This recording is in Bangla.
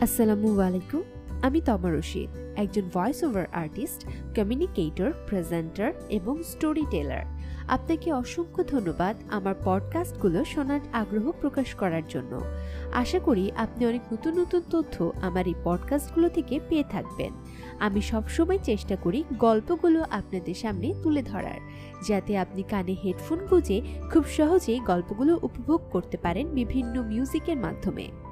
আসসালামু আলাইকুম, আমি তমা রশিদ, একজন voice over artist communicator presenter এবং স্টোরি টেলার আপনাকে অসংখ্য ধন্যবাদ আমার পডকাস্টগুলো শোনার আগ্রহ প্রকাশ করার জন্য। আশা করি আপনি অনেক নতুন নতুন তথ্য আমার এই পডকাস্টগুলো থেকে পেয়ে থাকবেন। আমি সবসময় চেষ্টা করি গল্পগুলো আপনাদের সামনে তুলে ধরার, যাতে আপনি কানে হেডফোন গুঁজে খুব সহজেই গল্পগুলো উপভোগ করতে পারেন বিভিন্ন মিউজিকের মাধ্যমে।